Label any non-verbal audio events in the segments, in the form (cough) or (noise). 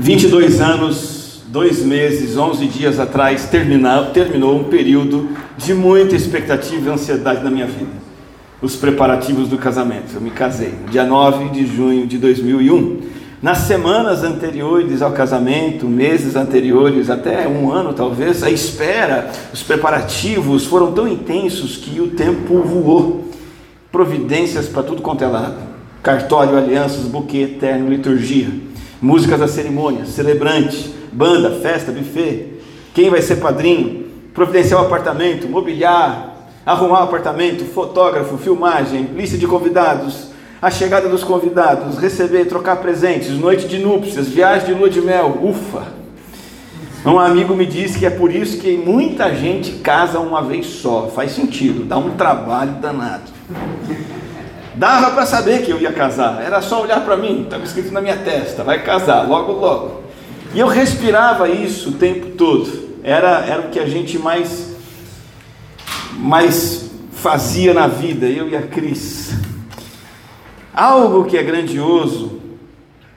22 anos, dois meses, 11 dias atrás, terminou, terminou um período de muita expectativa e ansiedade na minha vida. Os preparativos do casamento. Eu me casei dia 9 de junho de 2001. Nas semanas anteriores ao casamento, meses anteriores, até um ano talvez, a espera, os preparativos foram tão intensos que o tempo voou. Providências para tudo quanto é lado: cartório, alianças, buquê eterno, liturgia músicas da cerimônia, celebrante, banda, festa, buffet, quem vai ser padrinho, providenciar o apartamento, mobiliar, arrumar o apartamento, fotógrafo, filmagem, lista de convidados, a chegada dos convidados, receber, trocar presentes, noite de núpcias, viagem de lua de mel, ufa! Um amigo me disse que é por isso que muita gente casa uma vez só, faz sentido, dá um trabalho danado. Dava para saber que eu ia casar, era só olhar para mim, estava escrito na minha testa, vai casar, logo, logo. E eu respirava isso o tempo todo, era, era o que a gente mais, mais fazia na vida, eu e a Cris. Algo que é grandioso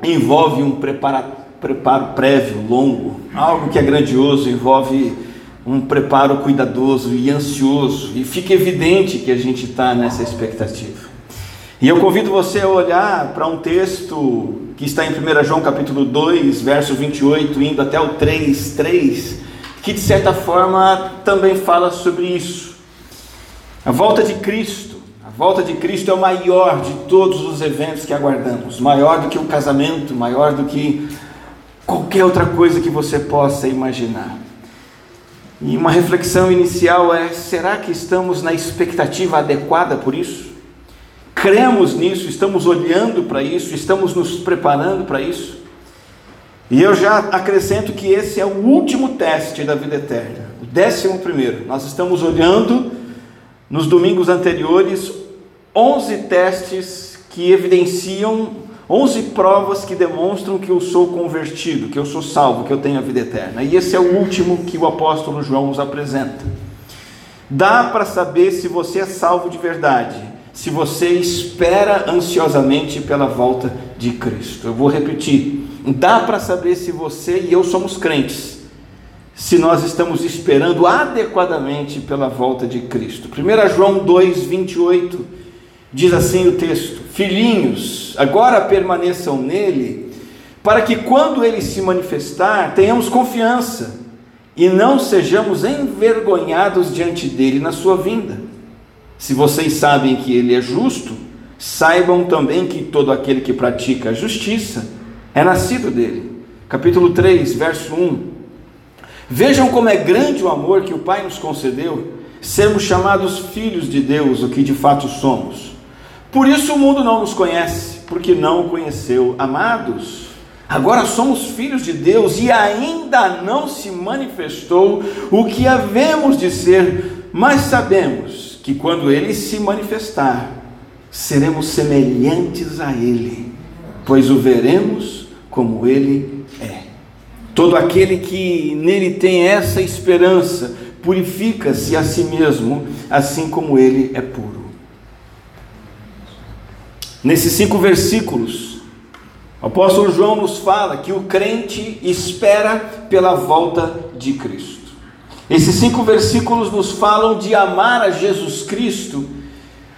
envolve um preparo, preparo prévio, longo, algo que é grandioso envolve um preparo cuidadoso e ansioso, e fica evidente que a gente está nessa expectativa. E eu convido você a olhar para um texto que está em 1 João capítulo 2, verso 28, indo até o 3, 3, que de certa forma também fala sobre isso. A volta de Cristo. A volta de Cristo é o maior de todos os eventos que aguardamos, maior do que o casamento, maior do que qualquer outra coisa que você possa imaginar. E uma reflexão inicial é: será que estamos na expectativa adequada por isso? Cremos nisso, estamos olhando para isso, estamos nos preparando para isso. E eu já acrescento que esse é o último teste da vida eterna, o décimo primeiro. Nós estamos olhando nos domingos anteriores 11 testes que evidenciam 11 provas que demonstram que eu sou convertido, que eu sou salvo, que eu tenho a vida eterna. E esse é o último que o apóstolo João nos apresenta. Dá para saber se você é salvo de verdade se você espera ansiosamente pela volta de Cristo. Eu vou repetir: dá para saber se você e eu somos crentes, se nós estamos esperando adequadamente pela volta de Cristo. 1 João 2, 28 diz assim o texto: Filhinhos, agora permaneçam nele, para que quando ele se manifestar, tenhamos confiança e não sejamos envergonhados diante dele na sua vinda. Se vocês sabem que ele é justo, saibam também que todo aquele que pratica a justiça é nascido dele. Capítulo 3, verso 1. Vejam como é grande o amor que o Pai nos concedeu, sermos chamados filhos de Deus, o que de fato somos. Por isso o mundo não nos conhece, porque não o conheceu. Amados, agora somos filhos de Deus e ainda não se manifestou o que havemos de ser, mas sabemos que quando ele se manifestar, seremos semelhantes a ele, pois o veremos como ele é. Todo aquele que nele tem essa esperança, purifica-se a si mesmo, assim como ele é puro. Nesses cinco versículos, o apóstolo João nos fala que o crente espera pela volta de Cristo. Esses cinco versículos nos falam de amar a Jesus Cristo,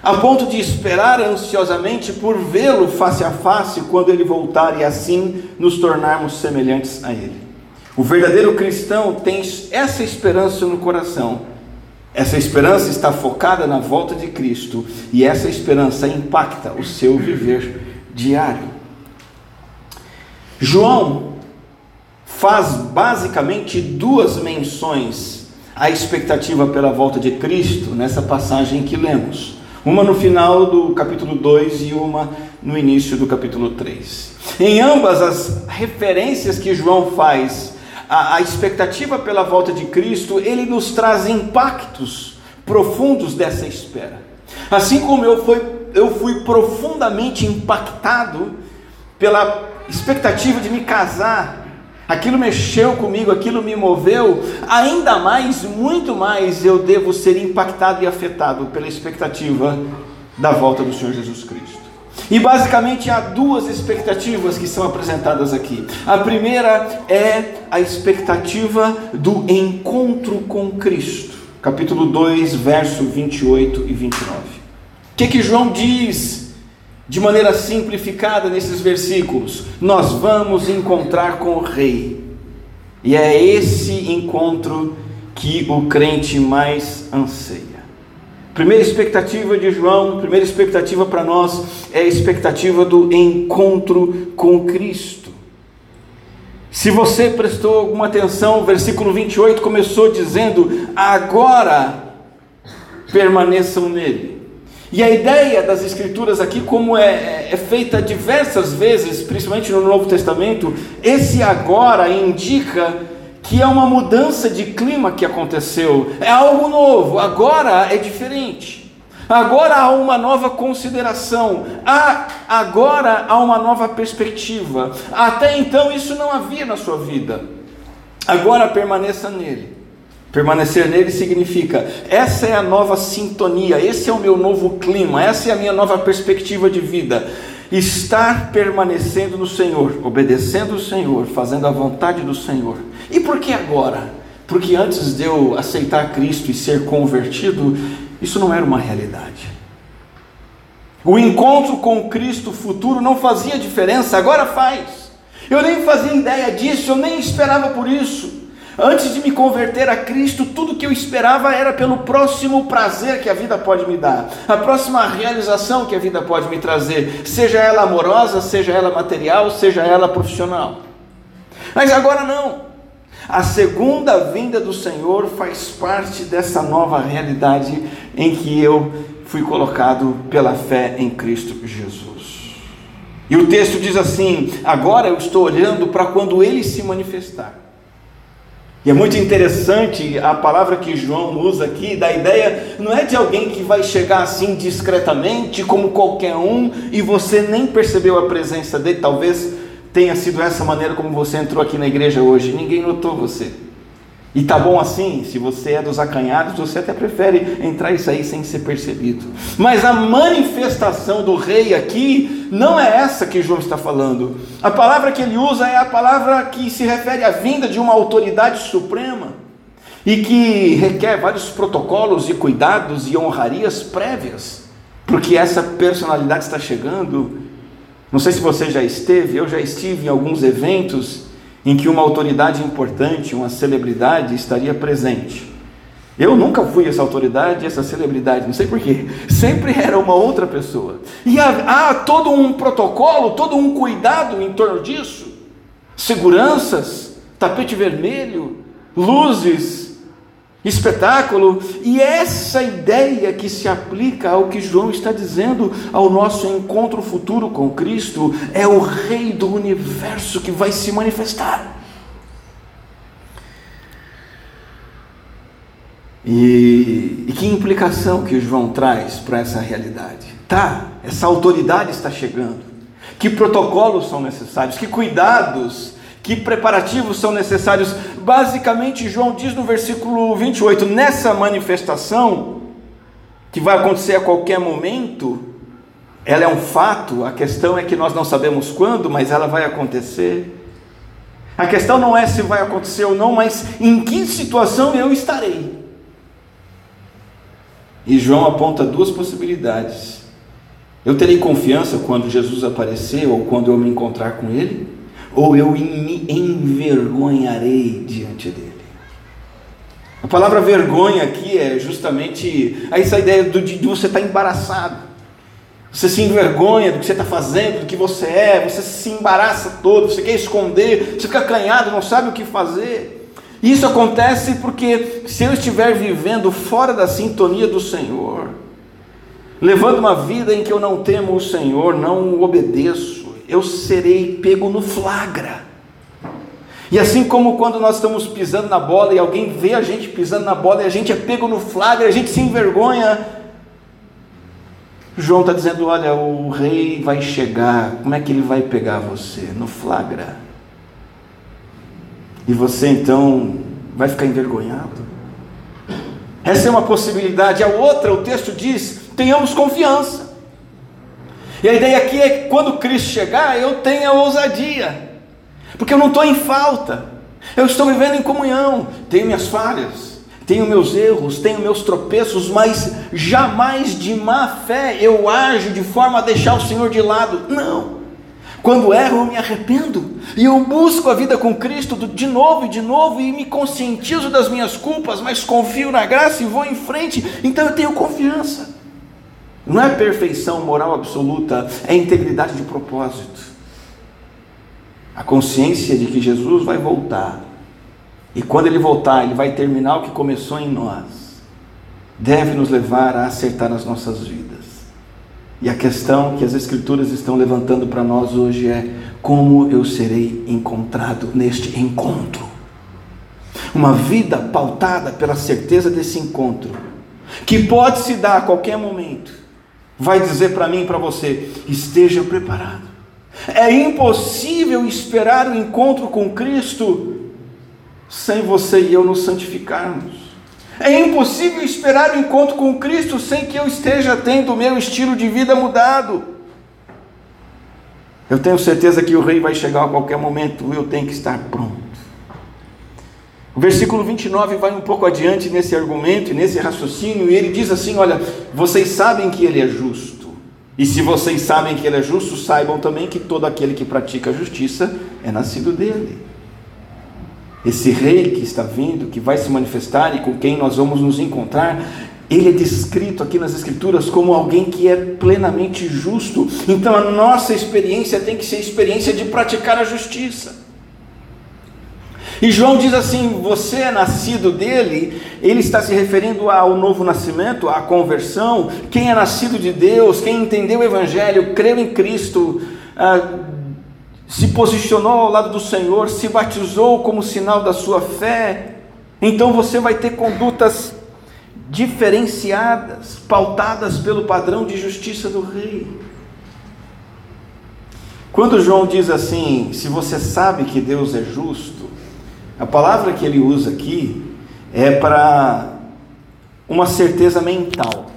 a ponto de esperar ansiosamente por vê-lo face a face quando ele voltar e assim nos tornarmos semelhantes a ele. O verdadeiro cristão tem essa esperança no coração. Essa esperança está focada na volta de Cristo e essa esperança impacta o seu viver diário. João faz basicamente duas menções a expectativa pela volta de Cristo nessa passagem que lemos. Uma no final do capítulo 2 e uma no início do capítulo 3. Em ambas as referências que João faz à, expectativa pela volta de Cristo, ele nos traz impactos profundos dessa espera. Assim como eu fui, eu fui profundamente impactado pela expectativa de me casar aquilo mexeu comigo, aquilo me moveu, ainda mais, muito mais, eu devo ser impactado e afetado pela expectativa da volta do Senhor Jesus Cristo. E basicamente há duas expectativas que são apresentadas aqui. A primeira é a expectativa do encontro com Cristo. Capítulo 2, verso 28 e 29. O que, que João diz de maneira simplificada nesses versículos? Nós vamos encontrar com o Rei. E é esse encontro que o crente mais anseia. Primeira expectativa de João, primeira expectativa para nós é a expectativa do encontro com Cristo. Se você prestou alguma atenção, o versículo 28 começou dizendo: Agora permaneçam nele. E a ideia das Escrituras aqui, como é, é, feita diversas vezes, principalmente no Novo Testamento, esse agora indica que é uma mudança de clima que aconteceu, é algo novo, agora é diferente. Agora há uma nova consideração, há, agora há uma nova perspectiva. Até então isso não havia na sua vida. Agora permaneça nele. Permanecer nele significa: essa é a nova sintonia, esse é o meu novo clima, essa é a minha nova perspectiva de vida estar permanecendo no Senhor, obedecendo o Senhor, fazendo a vontade do Senhor. E por que agora? Porque antes de eu aceitar Cristo e ser convertido, isso não era uma realidade. O encontro com Cristo futuro não fazia diferença, agora faz. Eu nem fazia ideia disso, eu nem esperava por isso. Antes de me converter a Cristo, tudo que eu esperava era pelo próximo prazer que a vida pode me dar, a próxima realização que a vida pode me trazer, seja ela amorosa, seja ela material, seja ela profissional. Mas agora não. A segunda vinda do Senhor faz parte dessa nova realidade em que eu fui colocado pela fé em Cristo Jesus. E o texto diz assim: agora eu estou olhando para quando ele se manifestar. E é muito interessante a palavra que João usa aqui, da ideia, não é de alguém que vai chegar assim discretamente, como qualquer um, e você nem percebeu a presença dele, talvez tenha sido essa maneira como você entrou aqui na igreja hoje, ninguém notou você. E tá bom assim, se você é dos acanhados, você até prefere entrar e sair sem ser percebido. Mas a manifestação do rei aqui não é essa que João está falando. A palavra que ele usa é a palavra que se refere à vinda de uma autoridade suprema e que requer vários protocolos e cuidados e honrarias prévias, porque essa personalidade está chegando. Não sei se você já esteve, eu já estive em alguns eventos em que uma autoridade importante, uma celebridade estaria presente. Eu nunca fui essa autoridade, essa celebridade, não sei porquê. (laughs) Sempre era uma outra pessoa. E há, há todo um protocolo, todo um cuidado em torno disso. Seguranças, tapete vermelho, luzes, espetáculo, e essa ideia que se aplica ao que João está dizendo ao nosso encontro futuro com Cristo, é o Rei do universo que vai se manifestar. E, e que implicação que João traz para essa realidade? Tá, essa autoridade está chegando. Que protocolos são necessários? Que cuidados que preparativos são necessários? Basicamente, João diz no versículo 28, nessa manifestação, que vai acontecer a qualquer momento, ela é um fato, a questão é que nós não sabemos quando, mas ela vai acontecer. A questão não é se vai acontecer ou não, mas em que situação eu estarei. E João aponta duas possibilidades. Eu terei confiança quando Jesus aparecer ou quando eu me encontrar com ele? Ou eu me envergonharei diante dele. A palavra vergonha aqui é justamente essa ideia de você estar embaraçado. Você se envergonha do que você está fazendo, do que você é, você se embaraça todo, você quer esconder, você fica acanhado, não sabe o que fazer. Isso acontece porque se eu estiver vivendo fora da sintonia do Senhor, levando uma vida em que eu não temo o Senhor, não obedeço, eu serei pego no flagra. E assim como quando nós estamos pisando na bola e alguém vê a gente pisando na bola e a gente é pego no flagra, a gente se envergonha. João está dizendo: olha, o rei vai chegar, como é que ele vai pegar você? No flagra. E você então vai ficar envergonhado. Essa é uma possibilidade. A outra, o texto diz: tenhamos confiança. E a ideia aqui é que quando Cristo chegar, eu tenha ousadia, porque eu não estou em falta, eu estou vivendo em comunhão, tenho minhas falhas, tenho meus erros, tenho meus tropeços, mas jamais de má fé eu ajo de forma a deixar o Senhor de lado. Não. Quando erro, eu me arrependo e eu busco a vida com Cristo de novo e de novo e me conscientizo das minhas culpas, mas confio na graça e vou em frente. Então eu tenho confiança. Não é perfeição moral absoluta, é integridade de propósito. A consciência de que Jesus vai voltar. E quando ele voltar, ele vai terminar o que começou em nós. Deve nos levar a acertar as nossas vidas. E a questão que as Escrituras estão levantando para nós hoje é: como eu serei encontrado neste encontro? Uma vida pautada pela certeza desse encontro, que pode se dar a qualquer momento, vai dizer para mim e para você: esteja preparado. É impossível esperar o encontro com Cristo sem você e eu nos santificarmos. É impossível esperar o encontro com Cristo sem que eu esteja tendo o meu estilo de vida mudado. Eu tenho certeza que o rei vai chegar a qualquer momento, eu tenho que estar pronto. O versículo 29 vai um pouco adiante nesse argumento e nesse raciocínio, e ele diz assim: Olha, vocês sabem que ele é justo, e se vocês sabem que ele é justo, saibam também que todo aquele que pratica a justiça é nascido dele esse rei que está vindo, que vai se manifestar e com quem nós vamos nos encontrar, ele é descrito aqui nas Escrituras como alguém que é plenamente justo. Então a nossa experiência tem que ser experiência de praticar a justiça. E João diz assim: você é nascido dele, ele está se referindo ao novo nascimento, à conversão. Quem é nascido de Deus, quem entendeu o Evangelho, creu em Cristo, ah, se posicionou ao lado do Senhor, se batizou como sinal da sua fé, então você vai ter condutas diferenciadas, pautadas pelo padrão de justiça do rei. Quando João diz assim, se você sabe que Deus é justo, a palavra que ele usa aqui é para uma certeza mental,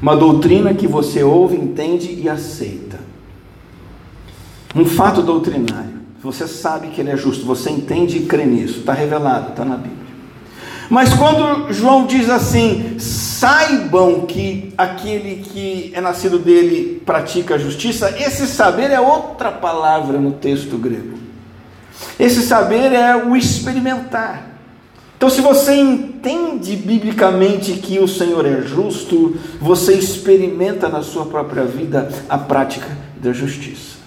uma doutrina que você ouve, entende e aceita um fato doutrinário. Você sabe que ele é justo, você entende e crê nisso, está revelado, está na Bíblia. Mas quando João diz assim, saibam que aquele que é nascido dele pratica a justiça, esse saber é outra palavra no texto grego. Esse saber é o experimentar. Então, se você entende biblicamente que o Senhor é justo, você experimenta na sua própria vida a prática da justiça.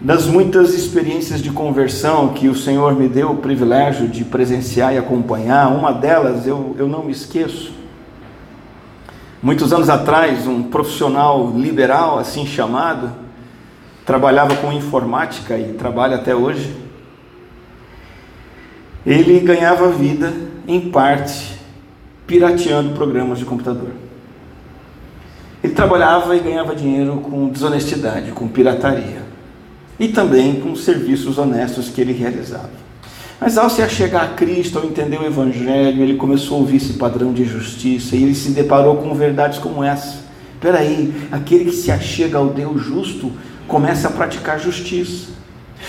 Das muitas experiências de conversão que o Senhor me deu o privilégio de presenciar e acompanhar, uma delas eu, eu não me esqueço. Muitos anos atrás, um profissional liberal, assim chamado, trabalhava com informática e trabalha até hoje. Ele ganhava vida, em parte, pirateando programas de computador. Ele trabalhava e ganhava dinheiro com desonestidade, com pirataria e também com os serviços honestos que ele realizava. Mas ao se achegar a Cristo, ao entender o Evangelho, ele começou a ouvir esse padrão de justiça e ele se deparou com verdades como essa. Espera aí, aquele que se achega ao Deus justo começa a praticar justiça.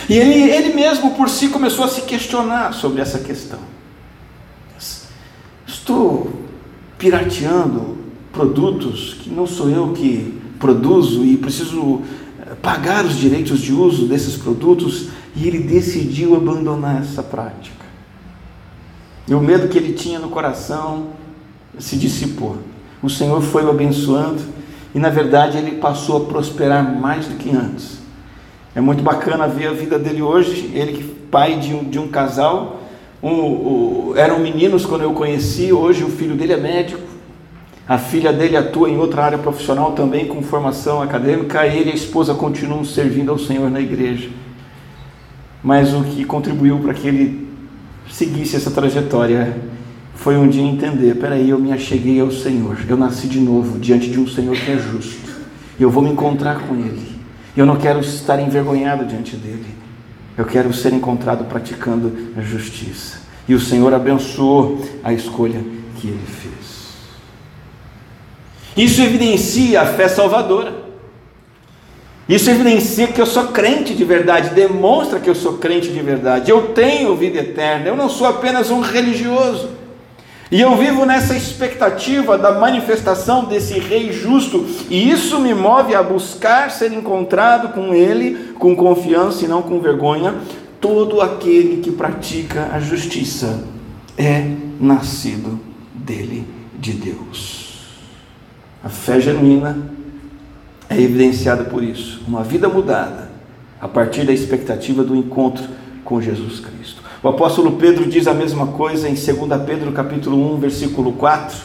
E ele, ele mesmo por si começou a se questionar sobre essa questão. Estou pirateando produtos que não sou eu que produzo e preciso pagar os direitos de uso desses produtos e ele decidiu abandonar essa prática. E o medo que ele tinha no coração se dissipou. O Senhor foi o abençoando e, na verdade, ele passou a prosperar mais do que antes. É muito bacana ver a vida dele hoje. Ele, pai de um, de um casal, um, um, eram meninos quando eu conheci. Hoje, o filho dele é médico a filha dele atua em outra área profissional também, com formação acadêmica. Ele e a esposa continuam servindo ao Senhor na igreja. Mas o que contribuiu para que ele seguisse essa trajetória foi um dia entender: peraí, eu me acheguei ao Senhor, eu nasci de novo diante de um Senhor que é justo, e eu vou me encontrar com Ele. Eu não quero estar envergonhado diante dele, eu quero ser encontrado praticando a justiça. E o Senhor abençoou a escolha que ele fez. Isso evidencia a fé salvadora. Isso evidencia que eu sou crente de verdade, demonstra que eu sou crente de verdade. Eu tenho vida eterna, eu não sou apenas um religioso. E eu vivo nessa expectativa da manifestação desse Rei justo, e isso me move a buscar ser encontrado com Ele com confiança e não com vergonha. Todo aquele que pratica a justiça é nascido dele, de Deus. A fé genuína é evidenciada por isso, uma vida mudada a partir da expectativa do encontro com Jesus Cristo. O apóstolo Pedro diz a mesma coisa em 2 Pedro capítulo 1, versículo 4.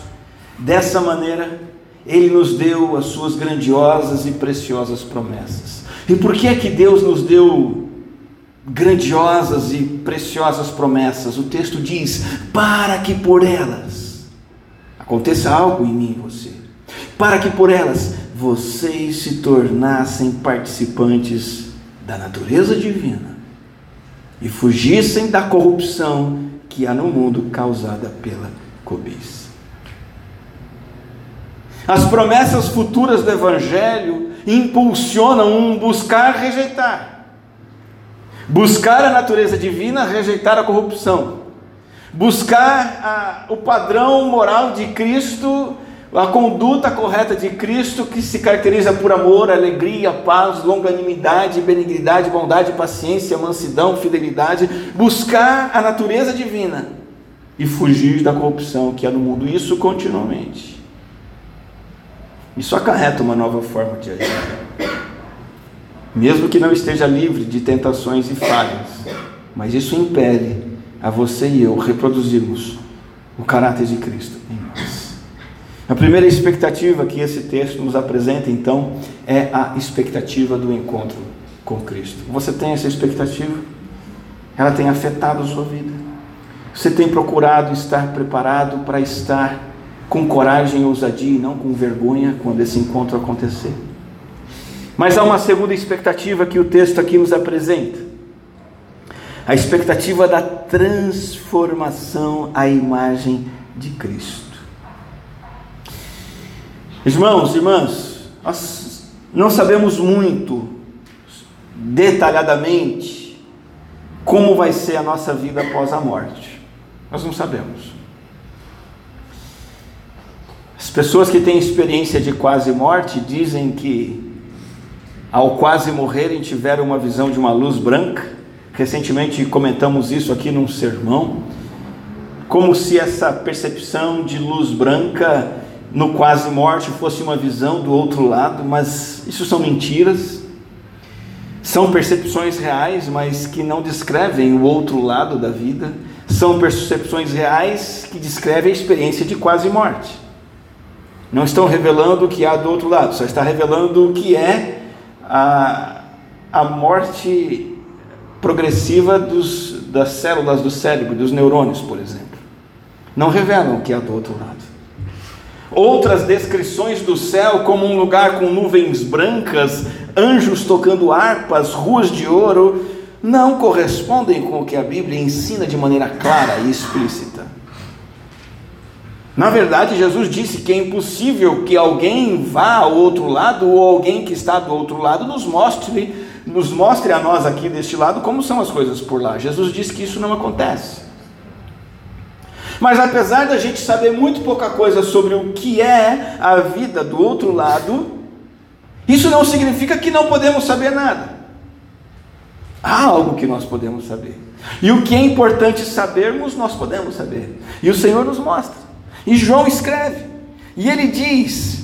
Dessa maneira, ele nos deu as suas grandiosas e preciosas promessas. E por que é que Deus nos deu grandiosas e preciosas promessas? O texto diz: para que por elas aconteça algo em mim e você, para que por elas vocês se tornassem participantes da natureza divina e fugissem da corrupção que há no mundo causada pela cobiça. As promessas futuras do Evangelho impulsionam um buscar rejeitar. Buscar a natureza divina, rejeitar a corrupção. Buscar a, o padrão moral de Cristo a conduta correta de Cristo que se caracteriza por amor, alegria, paz, longanimidade, benignidade, bondade, paciência, mansidão, fidelidade, buscar a natureza divina e fugir da corrupção que há no mundo, isso continuamente. Isso acarreta uma nova forma de agir. Mesmo que não esteja livre de tentações e falhas, mas isso impele a você e eu reproduzirmos o caráter de Cristo em. A primeira expectativa que esse texto nos apresenta, então, é a expectativa do encontro com Cristo. Você tem essa expectativa? Ela tem afetado a sua vida? Você tem procurado estar preparado para estar com coragem e ousadia e não com vergonha quando esse encontro acontecer? Mas há uma segunda expectativa que o texto aqui nos apresenta. A expectativa da transformação à imagem de Cristo. Irmãos, irmãs, nós não sabemos muito detalhadamente como vai ser a nossa vida após a morte. Nós não sabemos. As pessoas que têm experiência de quase morte dizem que, ao quase morrerem, tiveram uma visão de uma luz branca. Recentemente comentamos isso aqui num sermão, como se essa percepção de luz branca no quase morte fosse uma visão do outro lado, mas isso são mentiras. São percepções reais, mas que não descrevem o outro lado da vida. São percepções reais que descrevem a experiência de quase morte. Não estão revelando o que há do outro lado, só está revelando o que é a, a morte progressiva dos, das células do cérebro, dos neurônios, por exemplo. Não revelam o que há do outro lado. Outras descrições do céu, como um lugar com nuvens brancas, anjos tocando harpas, ruas de ouro, não correspondem com o que a Bíblia ensina de maneira clara e explícita. Na verdade, Jesus disse que é impossível que alguém vá ao outro lado ou alguém que está do outro lado nos mostre, nos mostre a nós aqui deste lado como são as coisas por lá. Jesus disse que isso não acontece. Mas apesar da gente saber muito pouca coisa sobre o que é a vida do outro lado, isso não significa que não podemos saber nada. Há algo que nós podemos saber. E o que é importante sabermos, nós podemos saber. E o Senhor nos mostra. E João escreve. E ele diz: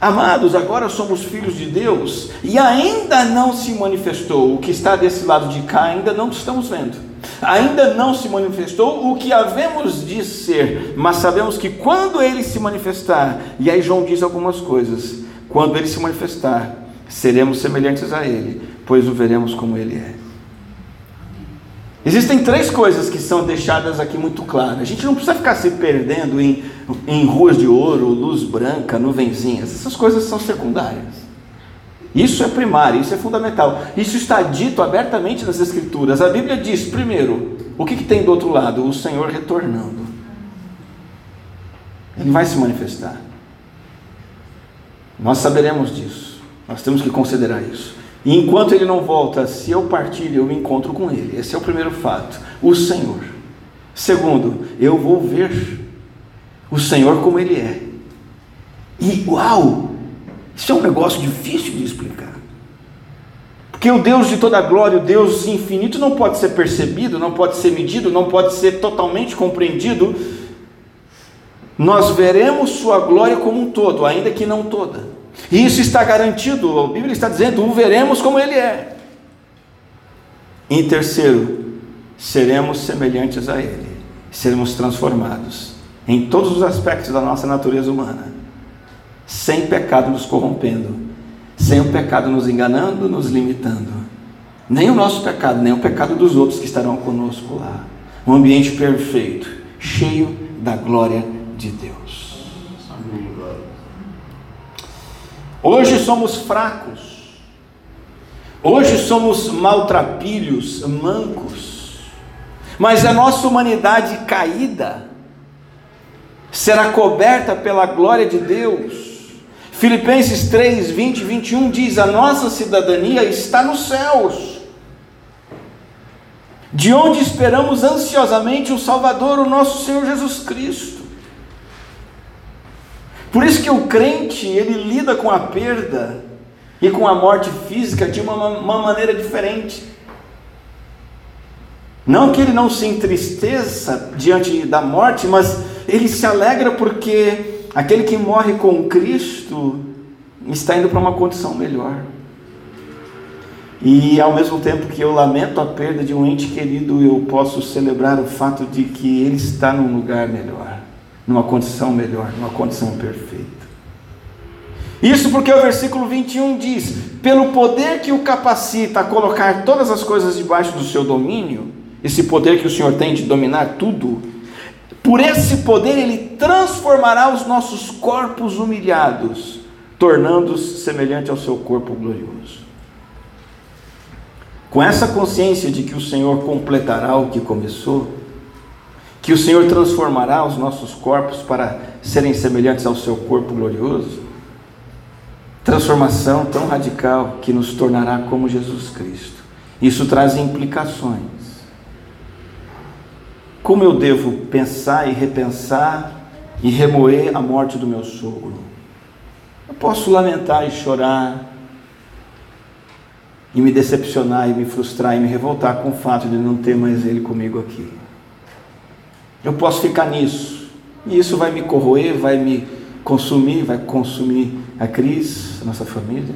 Amados, agora somos filhos de Deus e ainda não se manifestou. O que está desse lado de cá ainda não estamos vendo ainda não se manifestou o que havemos de ser, mas sabemos que quando ele se manifestar, e aí João diz algumas coisas, quando ele se manifestar, seremos semelhantes a ele, pois o veremos como ele é. Existem três coisas que são deixadas aqui muito claras. A gente não precisa ficar se perdendo em, em ruas de ouro, luz branca, nuvenzinhas. Essas coisas são secundárias. Isso é primário, isso é fundamental. Isso está dito abertamente nas Escrituras. A Bíblia diz, primeiro, o que, que tem do outro lado? O Senhor retornando. Ele vai se manifestar. Nós saberemos disso. Nós temos que considerar isso. E enquanto ele não volta, se eu partir, eu me encontro com ele. Esse é o primeiro fato. O Senhor. Segundo, eu vou ver o Senhor como ele é. Uau! Isso é um negócio difícil de explicar. Porque o Deus de toda glória, o Deus infinito, não pode ser percebido, não pode ser medido, não pode ser totalmente compreendido. Nós veremos Sua glória como um todo, ainda que não toda. E isso está garantido, a Bíblia está dizendo: o veremos como Ele é. Em terceiro, seremos semelhantes a Ele, seremos transformados em todos os aspectos da nossa natureza humana, sem pecado nos corrompendo, sem o pecado nos enganando, nos limitando. Nem o nosso pecado, nem o pecado dos outros que estarão conosco lá. Um ambiente perfeito, cheio da glória de Deus. Hoje somos fracos. Hoje somos maltrapilhos, mancos. Mas a nossa humanidade caída será coberta pela glória de Deus. Filipenses 3, 20 e 21 diz: A nossa cidadania está nos céus, de onde esperamos ansiosamente o Salvador, o nosso Senhor Jesus Cristo. Por isso que o crente, ele lida com a perda e com a morte física de uma, uma maneira diferente. Não que ele não se entristeça diante da morte, mas ele se alegra porque aquele que morre com Cristo está indo para uma condição melhor. E ao mesmo tempo que eu lamento a perda de um ente querido, eu posso celebrar o fato de que ele está num lugar melhor numa condição melhor, numa condição perfeita. Isso porque o versículo 21 diz: pelo poder que o capacita a colocar todas as coisas debaixo do seu domínio, esse poder que o Senhor tem de dominar tudo, por esse poder ele transformará os nossos corpos humilhados, tornando-os semelhante ao seu corpo glorioso. Com essa consciência de que o Senhor completará o que começou, que o Senhor transformará os nossos corpos para serem semelhantes ao seu corpo glorioso. Transformação tão radical que nos tornará como Jesus Cristo. Isso traz implicações. Como eu devo pensar e repensar e remoer a morte do meu sogro? Eu posso lamentar e chorar, e me decepcionar, e me frustrar, e me revoltar com o fato de não ter mais ele comigo aqui. Eu posso ficar nisso. E isso vai me corroer, vai me consumir, vai consumir a Cris, a nossa família.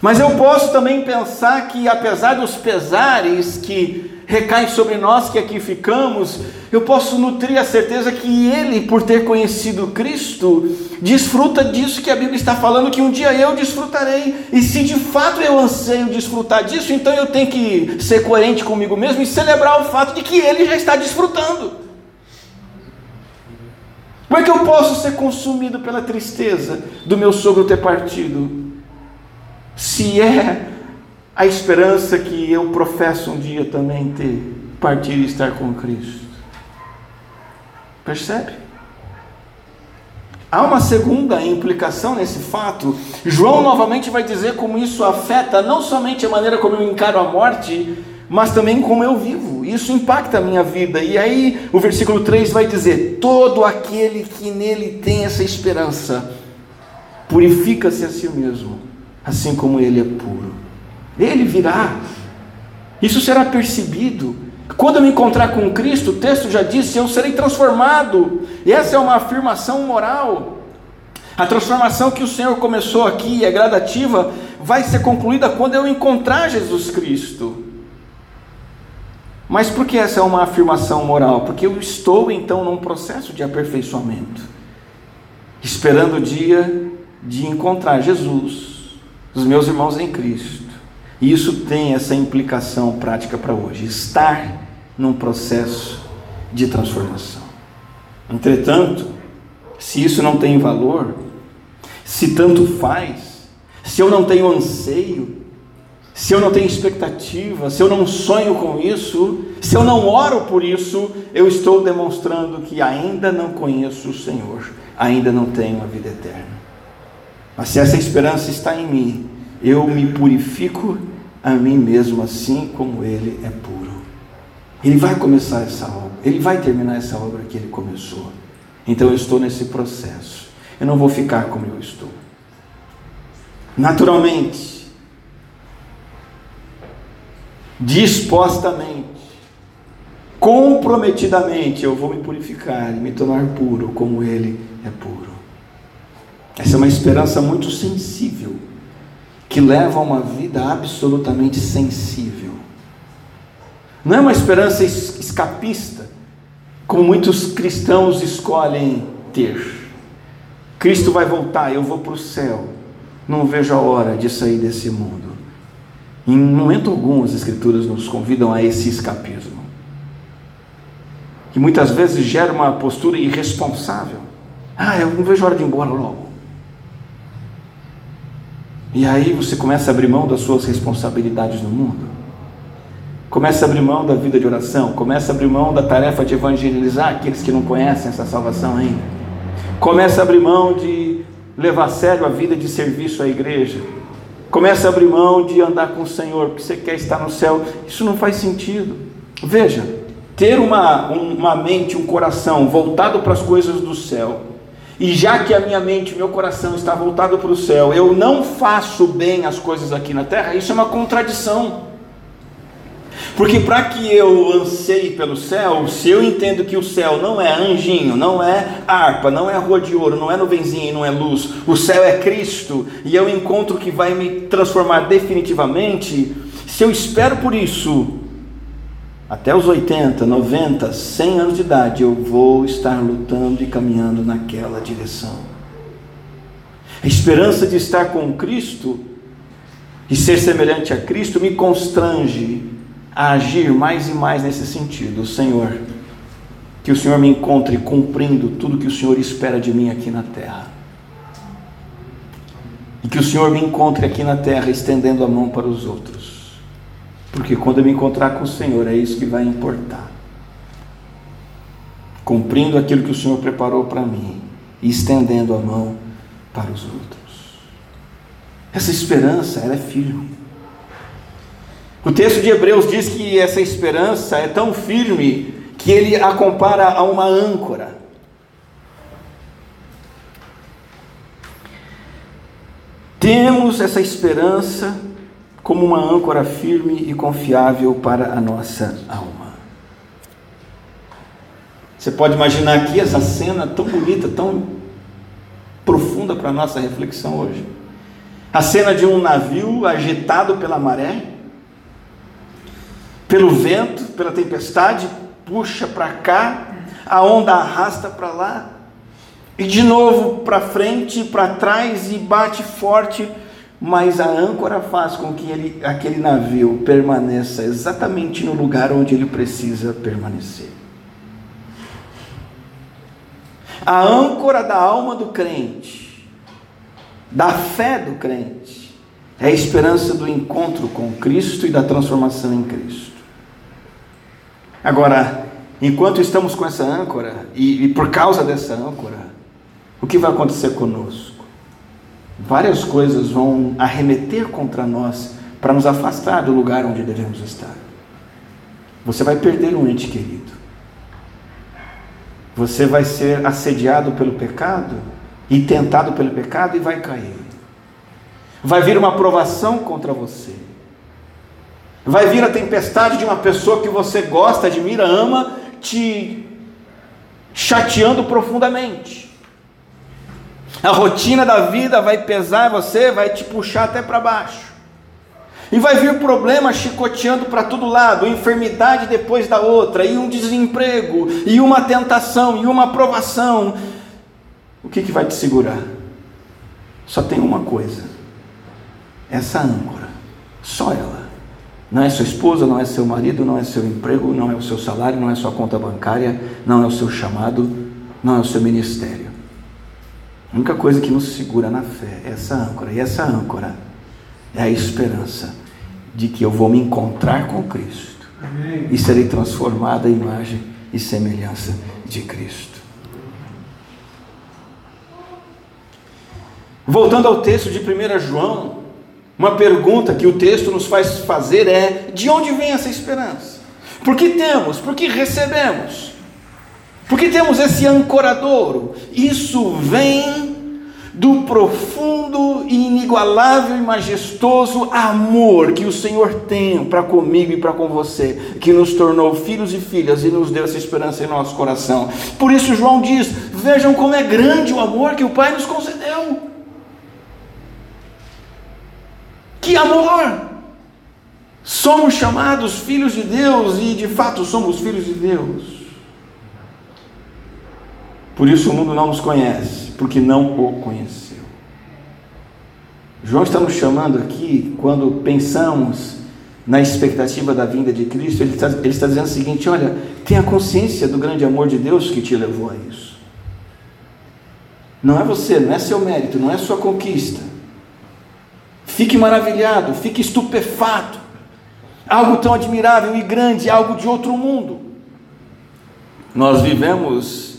Mas eu posso também pensar que, apesar dos pesares que recaem sobre nós que aqui ficamos, eu posso nutrir a certeza que Ele, por ter conhecido Cristo, desfruta disso que a Bíblia está falando, que um dia eu desfrutarei. E se de fato eu anseio desfrutar disso, então eu tenho que ser coerente comigo mesmo e celebrar o fato de que Ele já está desfrutando. Como é que eu posso ser consumido pela tristeza do meu sogro ter partido? Se é a esperança que eu professo um dia também ter, partir e estar com Cristo. Percebe? Há uma segunda implicação nesse fato. João novamente vai dizer como isso afeta não somente a maneira como eu encaro a morte, mas também como eu vivo. Isso impacta a minha vida. E aí o versículo 3 vai dizer: Todo aquele que nele tem essa esperança purifica-se a si mesmo, assim como ele é puro. Ele virá. Isso será percebido. Quando eu me encontrar com Cristo, o texto já disse: eu serei transformado. E essa é uma afirmação moral. A transformação que o Senhor começou aqui é gradativa, vai ser concluída quando eu encontrar Jesus Cristo. Mas por que essa é uma afirmação moral? Porque eu estou então num processo de aperfeiçoamento, esperando o dia de encontrar Jesus, os meus irmãos em Cristo. E isso tem essa implicação prática para hoje: estar num processo de transformação. Entretanto, se isso não tem valor, se tanto faz, se eu não tenho anseio, se eu não tenho expectativa, se eu não sonho com isso, se eu não oro por isso, eu estou demonstrando que ainda não conheço o Senhor, ainda não tenho a vida eterna. Mas se essa esperança está em mim, eu me purifico a mim mesmo assim como ele é puro. Ele vai começar essa obra, ele vai terminar essa obra que ele começou. Então eu estou nesse processo. Eu não vou ficar como eu estou. Naturalmente, dispostamente, comprometidamente, eu vou me purificar e me tornar puro como Ele é puro. Essa é uma esperança muito sensível, que leva a uma vida absolutamente sensível. Não é uma esperança escapista, como muitos cristãos escolhem ter. Cristo vai voltar, eu vou para o céu. Não vejo a hora de sair desse mundo. Em momento algum, as Escrituras nos convidam a esse escapismo, que muitas vezes gera uma postura irresponsável. Ah, eu não vejo a hora de ir embora logo. E aí você começa a abrir mão das suas responsabilidades no mundo. Começa a abrir mão da vida de oração, começa a abrir mão da tarefa de evangelizar aqueles que não conhecem essa salvação ainda. Começa a abrir mão de levar a sério a vida de serviço à igreja. Começa a abrir mão de andar com o Senhor, porque você quer estar no céu. Isso não faz sentido. Veja, ter uma, uma mente, um coração voltado para as coisas do céu, e já que a minha mente, meu coração está voltado para o céu, eu não faço bem as coisas aqui na terra, isso é uma contradição. Porque para que eu anseie pelo céu, se eu entendo que o céu não é anjinho, não é harpa, não é rua de ouro, não é nuvenzinha não é luz, o céu é Cristo, e eu encontro que vai me transformar definitivamente, se eu espero por isso, até os 80, 90, 100 anos de idade, eu vou estar lutando e caminhando naquela direção. A esperança de estar com Cristo e ser semelhante a Cristo me constrange a agir mais e mais nesse sentido. Senhor, que o Senhor me encontre cumprindo tudo que o Senhor espera de mim aqui na terra. E que o Senhor me encontre aqui na terra estendendo a mão para os outros. Porque quando eu me encontrar com o Senhor, é isso que vai importar. Cumprindo aquilo que o Senhor preparou para mim e estendendo a mão para os outros. Essa esperança, ela é firme. O texto de Hebreus diz que essa esperança é tão firme que ele a compara a uma âncora. Temos essa esperança como uma âncora firme e confiável para a nossa alma. Você pode imaginar aqui essa cena tão bonita, tão profunda para a nossa reflexão hoje. A cena de um navio agitado pela maré pelo vento, pela tempestade, puxa para cá, a onda arrasta para lá, e de novo para frente, para trás e bate forte, mas a âncora faz com que ele, aquele navio permaneça exatamente no lugar onde ele precisa permanecer. A âncora da alma do crente, da fé do crente, é a esperança do encontro com Cristo e da transformação em Cristo. Agora, enquanto estamos com essa âncora, e, e por causa dessa âncora, o que vai acontecer conosco? Várias coisas vão arremeter contra nós para nos afastar do lugar onde devemos estar. Você vai perder um ente querido. Você vai ser assediado pelo pecado e tentado pelo pecado e vai cair. Vai vir uma provação contra você. Vai vir a tempestade de uma pessoa que você gosta, admira, ama, te chateando profundamente. A rotina da vida vai pesar você, vai te puxar até para baixo. E vai vir problema chicoteando para todo lado, enfermidade depois da outra, e um desemprego, e uma tentação, e uma provação. O que, que vai te segurar? Só tem uma coisa: essa âncora, só ela. Não é sua esposa, não é seu marido, não é seu emprego, não é o seu salário, não é sua conta bancária, não é o seu chamado, não é o seu ministério. A única coisa que nos segura na fé é essa âncora. E essa âncora é a esperança de que eu vou me encontrar com Cristo Amém. e serei transformado à imagem e semelhança de Cristo. Voltando ao texto de 1 João, uma pergunta que o texto nos faz fazer é: de onde vem essa esperança? Por que temos? Por que recebemos? Por que temos esse ancoradouro? Isso vem do profundo inigualável e majestoso amor que o Senhor tem para comigo e para com você, que nos tornou filhos e filhas e nos deu essa esperança em nosso coração. Por isso, João diz: Vejam como é grande o amor que o Pai nos concedeu. Que amor! Somos chamados filhos de Deus e de fato somos filhos de Deus. Por isso o mundo não nos conhece, porque não o conheceu. João está nos chamando aqui, quando pensamos na expectativa da vinda de Cristo, ele está, ele está dizendo o seguinte: olha, tenha consciência do grande amor de Deus que te levou a isso. Não é você, não é seu mérito, não é sua conquista. Fique maravilhado, fique estupefato. Algo tão admirável e grande, algo de outro mundo. Nós vivemos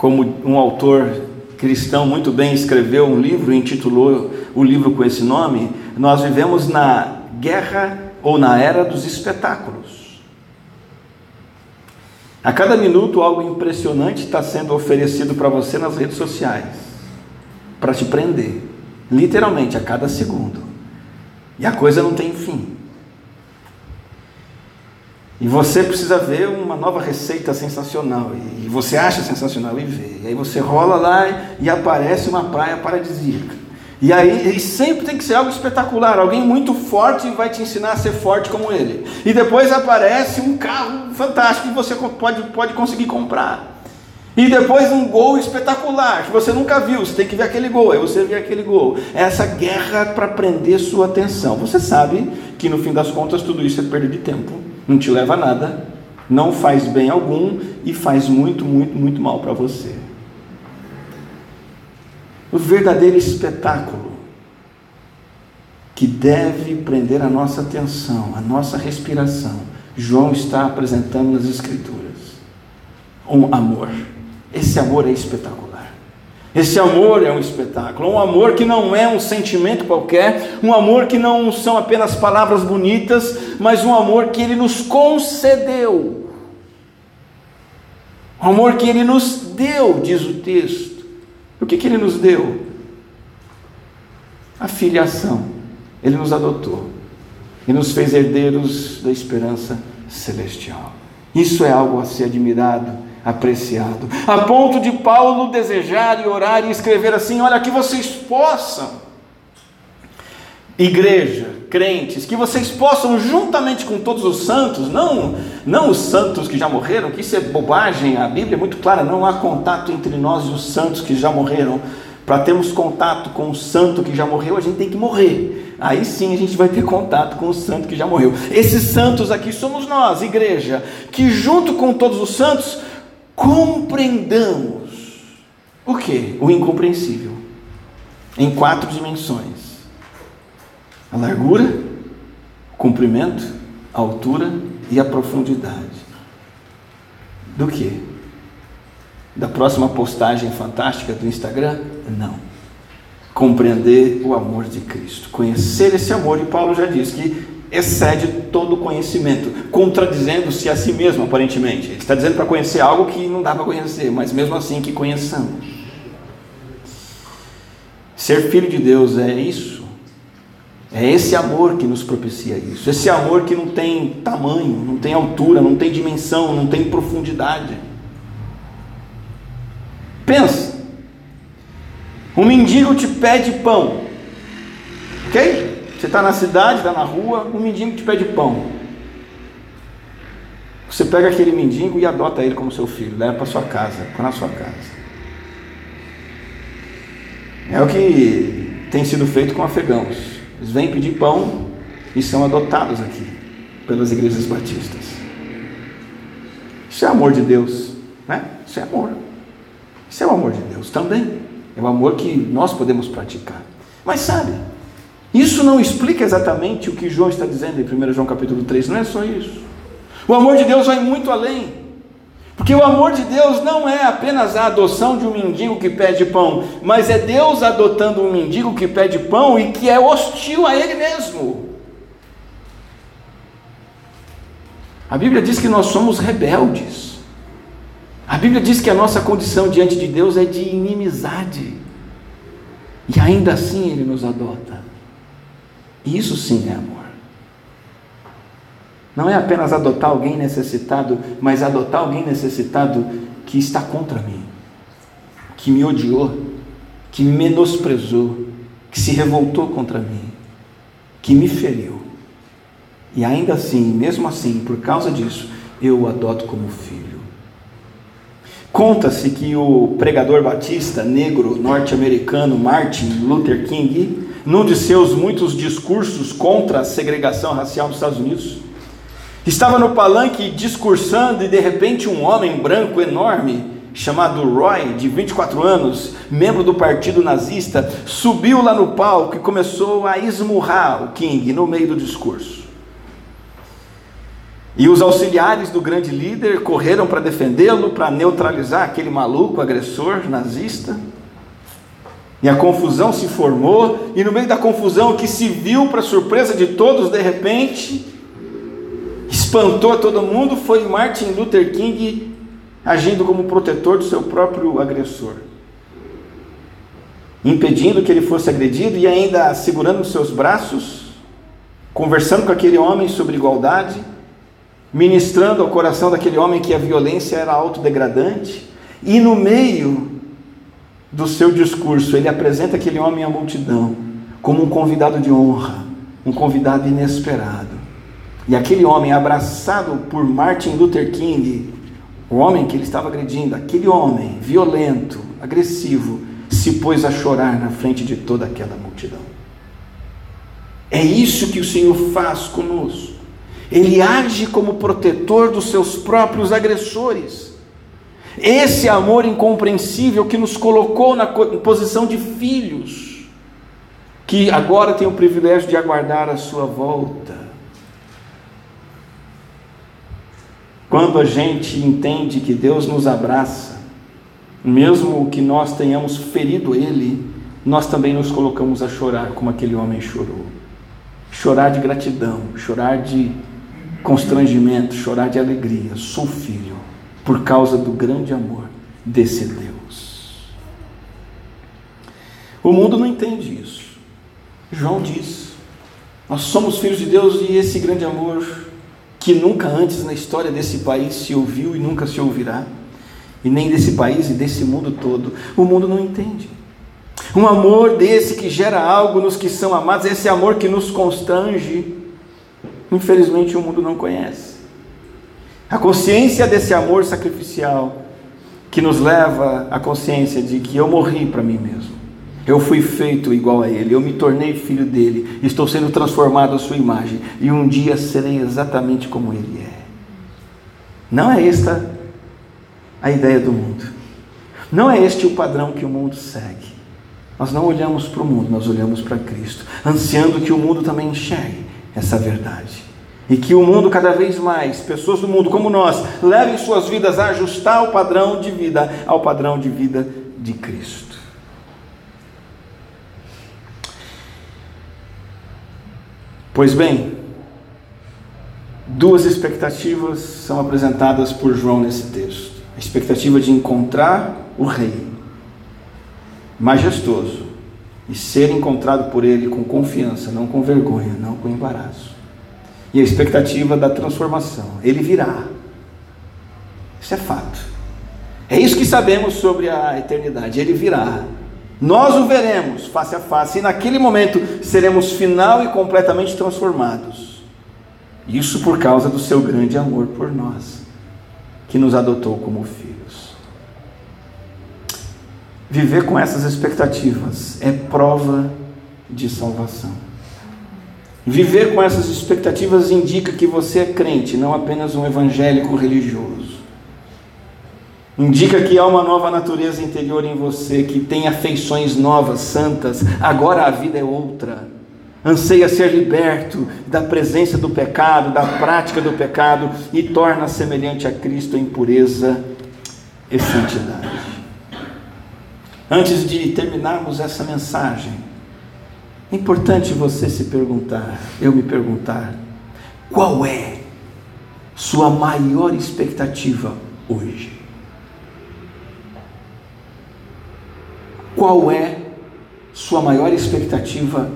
como um autor cristão muito bem escreveu um livro, intitulou o livro com esse nome, nós vivemos na guerra ou na era dos espetáculos. A cada minuto algo impressionante está sendo oferecido para você nas redes sociais, para te prender, literalmente a cada segundo. E a coisa não tem fim. E você precisa ver uma nova receita sensacional. E você acha sensacional e vê. E aí você rola lá e aparece uma praia paradisíaca. E aí e sempre tem que ser algo espetacular. Alguém muito forte vai te ensinar a ser forte como ele. E depois aparece um carro fantástico que você pode, pode conseguir comprar. E depois um gol espetacular que você nunca viu. Você tem que ver aquele gol. Aí você vê aquele gol. É essa guerra para prender sua atenção. Você sabe que no fim das contas tudo isso é perda de tempo não te leva a nada, não faz bem algum e faz muito, muito, muito mal para você. O verdadeiro espetáculo que deve prender a nossa atenção, a nossa respiração, João está apresentando nas Escrituras. Um amor. Esse amor é espetacular. Esse amor é um espetáculo, um amor que não é um sentimento qualquer, um amor que não são apenas palavras bonitas, mas um amor que Ele nos concedeu, um amor que Ele nos deu, diz o texto. O que, que Ele nos deu? A filiação, Ele nos adotou, e nos fez herdeiros da esperança celestial. Isso é algo a ser admirado apreciado, a ponto de Paulo desejar e orar e escrever assim: olha, que vocês possam, igreja, crentes, que vocês possam, juntamente com todos os santos, não, não os santos que já morreram, que isso é bobagem, a Bíblia é muito clara: não há contato entre nós e os santos que já morreram. Para termos contato com o santo que já morreu, a gente tem que morrer. Aí sim a gente vai ter contato com o santo que já morreu. Esses santos aqui somos nós, igreja, que junto com todos os santos compreendamos o que? O incompreensível, em quatro dimensões: a largura, o comprimento, a altura e a profundidade. Do que? Da próxima postagem fantástica do Instagram? Não. Compreender o amor de Cristo, conhecer esse amor, e Paulo já diz que excede todo conhecimento, contradizendo-se a si mesmo, aparentemente. Ele está dizendo para conhecer algo que não dá para conhecer, mas mesmo assim que conheçamos. Ser filho de Deus é isso. É esse amor que nos propicia isso. Esse amor que não tem tamanho, não tem altura, não tem dimensão, não tem profundidade. Pensa. Um mendigo te pede pão. Ok? Você está na cidade, está na rua, um mendigo te pede pão. Você pega aquele mendigo e adota ele como seu filho, leva para sua casa, para sua casa. É o que tem sido feito com afegãos. Eles vêm pedir pão e são adotados aqui pelas igrejas batistas. Isso é amor de Deus, né? Isso é amor. Isso é o amor de Deus também. É o amor que nós podemos praticar. Mas sabe, isso não explica exatamente o que João está dizendo em 1 João capítulo 3, não é só isso. O amor de Deus vai muito além. Porque o amor de Deus não é apenas a adoção de um mendigo que pede pão, mas é Deus adotando um mendigo que pede pão e que é hostil a Ele mesmo. A Bíblia diz que nós somos rebeldes. A Bíblia diz que a nossa condição diante de Deus é de inimizade. E ainda assim Ele nos adota. Isso sim é amor. Não é apenas adotar alguém necessitado, mas adotar alguém necessitado que está contra mim, que me odiou, que me menosprezou, que se revoltou contra mim, que me feriu. E ainda assim, mesmo assim, por causa disso, eu o adoto como filho. Conta-se que o pregador batista negro norte-americano Martin Luther King, num de seus muitos discursos contra a segregação racial nos Estados Unidos, Estava no palanque discursando e de repente um homem branco enorme, chamado Roy, de 24 anos, membro do partido nazista, subiu lá no palco e começou a esmurrar o King no meio do discurso. E os auxiliares do grande líder correram para defendê-lo, para neutralizar aquele maluco agressor nazista. E a confusão se formou, e no meio da confusão, o que se viu, para surpresa de todos, de repente, espantou todo mundo foi Martin Luther King agindo como protetor do seu próprio agressor, impedindo que ele fosse agredido e ainda segurando nos seus braços, conversando com aquele homem sobre igualdade, ministrando ao coração daquele homem que a violência era autodegradante, e no meio do seu discurso ele apresenta aquele homem à multidão como um convidado de honra, um convidado inesperado. E aquele homem abraçado por Martin Luther King, o homem que ele estava agredindo, aquele homem violento, agressivo, se pôs a chorar na frente de toda aquela multidão. É isso que o Senhor faz conosco. Ele age como protetor dos seus próprios agressores. Esse amor incompreensível que nos colocou na posição de filhos, que agora tem o privilégio de aguardar a sua volta. Quando a gente entende que Deus nos abraça, mesmo que nós tenhamos ferido Ele, nós também nos colocamos a chorar como aquele homem chorou. Chorar de gratidão, chorar de constrangimento, chorar de alegria. Sou filho, por causa do grande amor desse Deus. O mundo não entende isso. João diz: Nós somos filhos de Deus e esse grande amor que nunca antes na história desse país se ouviu e nunca se ouvirá, e nem desse país e desse mundo todo. O mundo não entende. Um amor desse que gera algo nos que são amados, esse amor que nos constrange, infelizmente o mundo não conhece. A consciência desse amor sacrificial que nos leva à consciência de que eu morri para mim mesmo. Eu fui feito igual a Ele, eu me tornei filho dele, estou sendo transformado à sua imagem, e um dia serei exatamente como Ele é. Não é esta a ideia do mundo, não é este o padrão que o mundo segue. Nós não olhamos para o mundo, nós olhamos para Cristo, ansiando que o mundo também enxergue essa verdade. E que o mundo, cada vez mais, pessoas do mundo como nós, levem suas vidas a ajustar o padrão de vida ao padrão de vida de Cristo. Pois bem, duas expectativas são apresentadas por João nesse texto: a expectativa de encontrar o Rei majestoso e ser encontrado por Ele com confiança, não com vergonha, não com embaraço, e a expectativa da transformação: Ele virá. Isso é fato. É isso que sabemos sobre a eternidade: Ele virá. Nós o veremos face a face e naquele momento seremos final e completamente transformados. Isso por causa do seu grande amor por nós, que nos adotou como filhos. Viver com essas expectativas é prova de salvação. Viver com essas expectativas indica que você é crente, não apenas um evangélico religioso indica que há uma nova natureza interior em você, que tem afeições novas, santas. Agora a vida é outra. anseia ser liberto da presença do pecado, da prática do pecado e torna semelhante a Cristo em pureza e santidade. Antes de terminarmos essa mensagem, é importante você se perguntar, eu me perguntar, qual é sua maior expectativa hoje? Qual é sua maior expectativa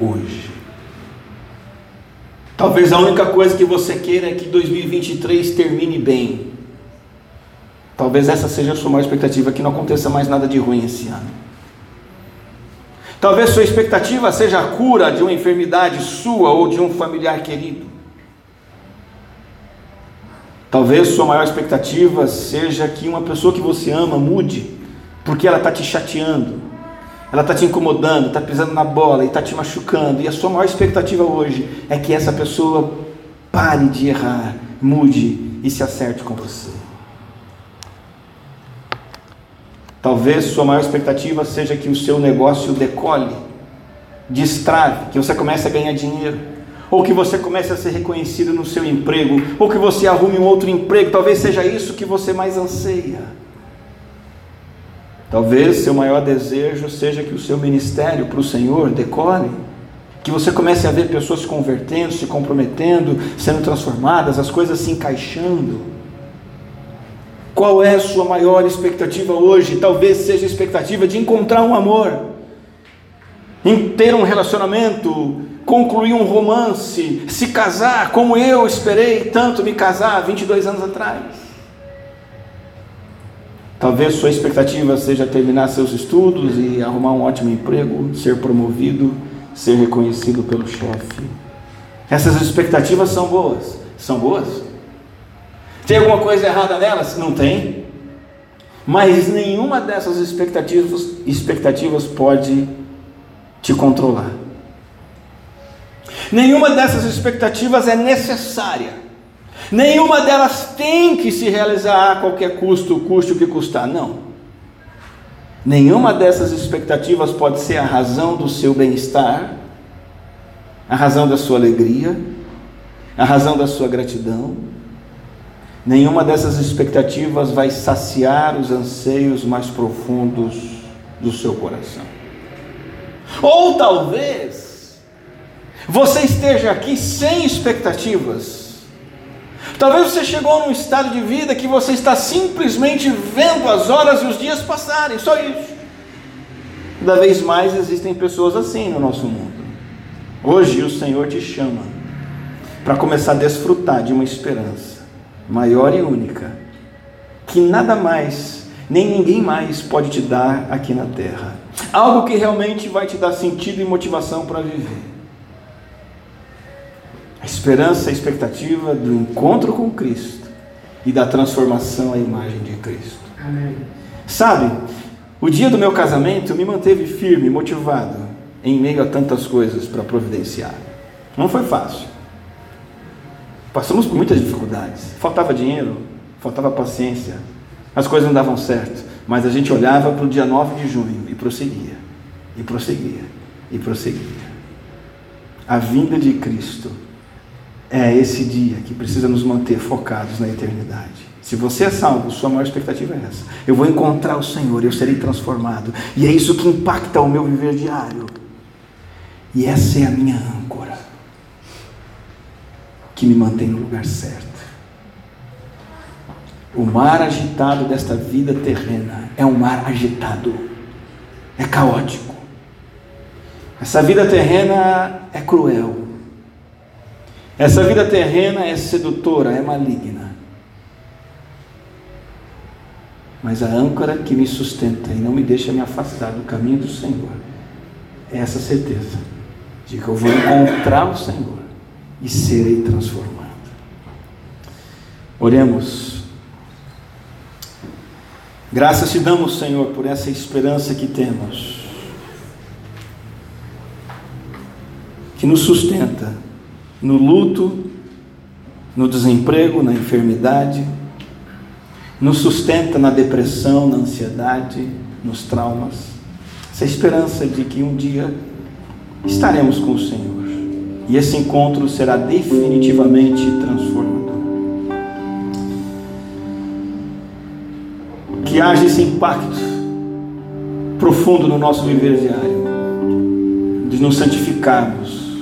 hoje? Talvez a única coisa que você queira é que 2023 termine bem. Talvez essa seja a sua maior expectativa, que não aconteça mais nada de ruim esse ano. Talvez sua expectativa seja a cura de uma enfermidade sua ou de um familiar querido. Talvez sua maior expectativa seja que uma pessoa que você ama mude, porque ela está te chateando, ela está te incomodando, está pisando na bola e está te machucando. E a sua maior expectativa hoje é que essa pessoa pare de errar, mude e se acerte com você. Talvez sua maior expectativa seja que o seu negócio decole, destrave, que você comece a ganhar dinheiro ou que você comece a ser reconhecido no seu emprego, ou que você arrume um outro emprego, talvez seja isso que você mais anseia. Talvez seu maior desejo seja que o seu ministério para o Senhor decole, que você comece a ver pessoas se convertendo, se comprometendo, sendo transformadas, as coisas se encaixando. Qual é a sua maior expectativa hoje? Talvez seja a expectativa de encontrar um amor, em ter um relacionamento concluir um romance, se casar como eu esperei tanto me casar 22 anos atrás. Talvez sua expectativa seja terminar seus estudos e arrumar um ótimo emprego, ser promovido, ser reconhecido pelo chefe. Essas expectativas são boas. São boas? Tem alguma coisa errada nelas? Não tem. Mas nenhuma dessas expectativas, expectativas pode te controlar. Nenhuma dessas expectativas é necessária. Nenhuma delas tem que se realizar a qualquer custo, custe o que custar. Não. Nenhuma dessas expectativas pode ser a razão do seu bem-estar, a razão da sua alegria, a razão da sua gratidão. Nenhuma dessas expectativas vai saciar os anseios mais profundos do seu coração. Ou talvez você esteja aqui sem expectativas. Talvez você chegou num estado de vida que você está simplesmente vendo as horas e os dias passarem, só isso. Cada vez mais existem pessoas assim no nosso mundo. Hoje o Senhor te chama para começar a desfrutar de uma esperança maior e única, que nada mais, nem ninguém mais pode te dar aqui na terra. Algo que realmente vai te dar sentido e motivação para viver esperança, a expectativa do encontro com Cristo e da transformação à imagem de Cristo. Amém. Sabe, o dia do meu casamento me manteve firme, motivado, em meio a tantas coisas para providenciar. Não foi fácil. Passamos por muitas dificuldades. Faltava dinheiro, faltava paciência, as coisas não davam certo, mas a gente olhava para o dia 9 de junho e prosseguia, e prosseguia, e prosseguia. A vinda de Cristo é esse dia que precisa nos manter focados na eternidade. Se você é salvo, sua maior expectativa é essa. Eu vou encontrar o Senhor, eu serei transformado. E é isso que impacta o meu viver diário. E essa é a minha âncora, que me mantém no lugar certo. O mar agitado desta vida terrena é um mar agitado, é caótico. Essa vida terrena é cruel, essa vida terrena é sedutora, é maligna. Mas a âncora que me sustenta e não me deixa me afastar do caminho do Senhor é essa certeza de que eu vou encontrar o Senhor e serei transformado. Oremos. Graças te damos, Senhor, por essa esperança que temos, que nos sustenta no luto, no desemprego, na enfermidade, nos sustenta na depressão, na ansiedade, nos traumas. Essa esperança de que um dia estaremos com o Senhor. E esse encontro será definitivamente transformador. Que haja esse impacto profundo no nosso viver diário, de nos santificarmos,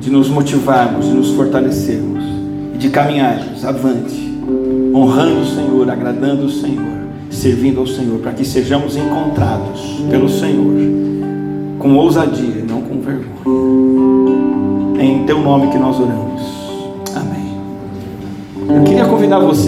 de nos motivarmos, de nos fortalecermos e de caminharmos avante, honrando o Senhor, agradando o Senhor, servindo ao Senhor, para que sejamos encontrados pelo Senhor com ousadia, não com vergonha. É em teu nome que nós oramos. Amém. Eu queria convidar você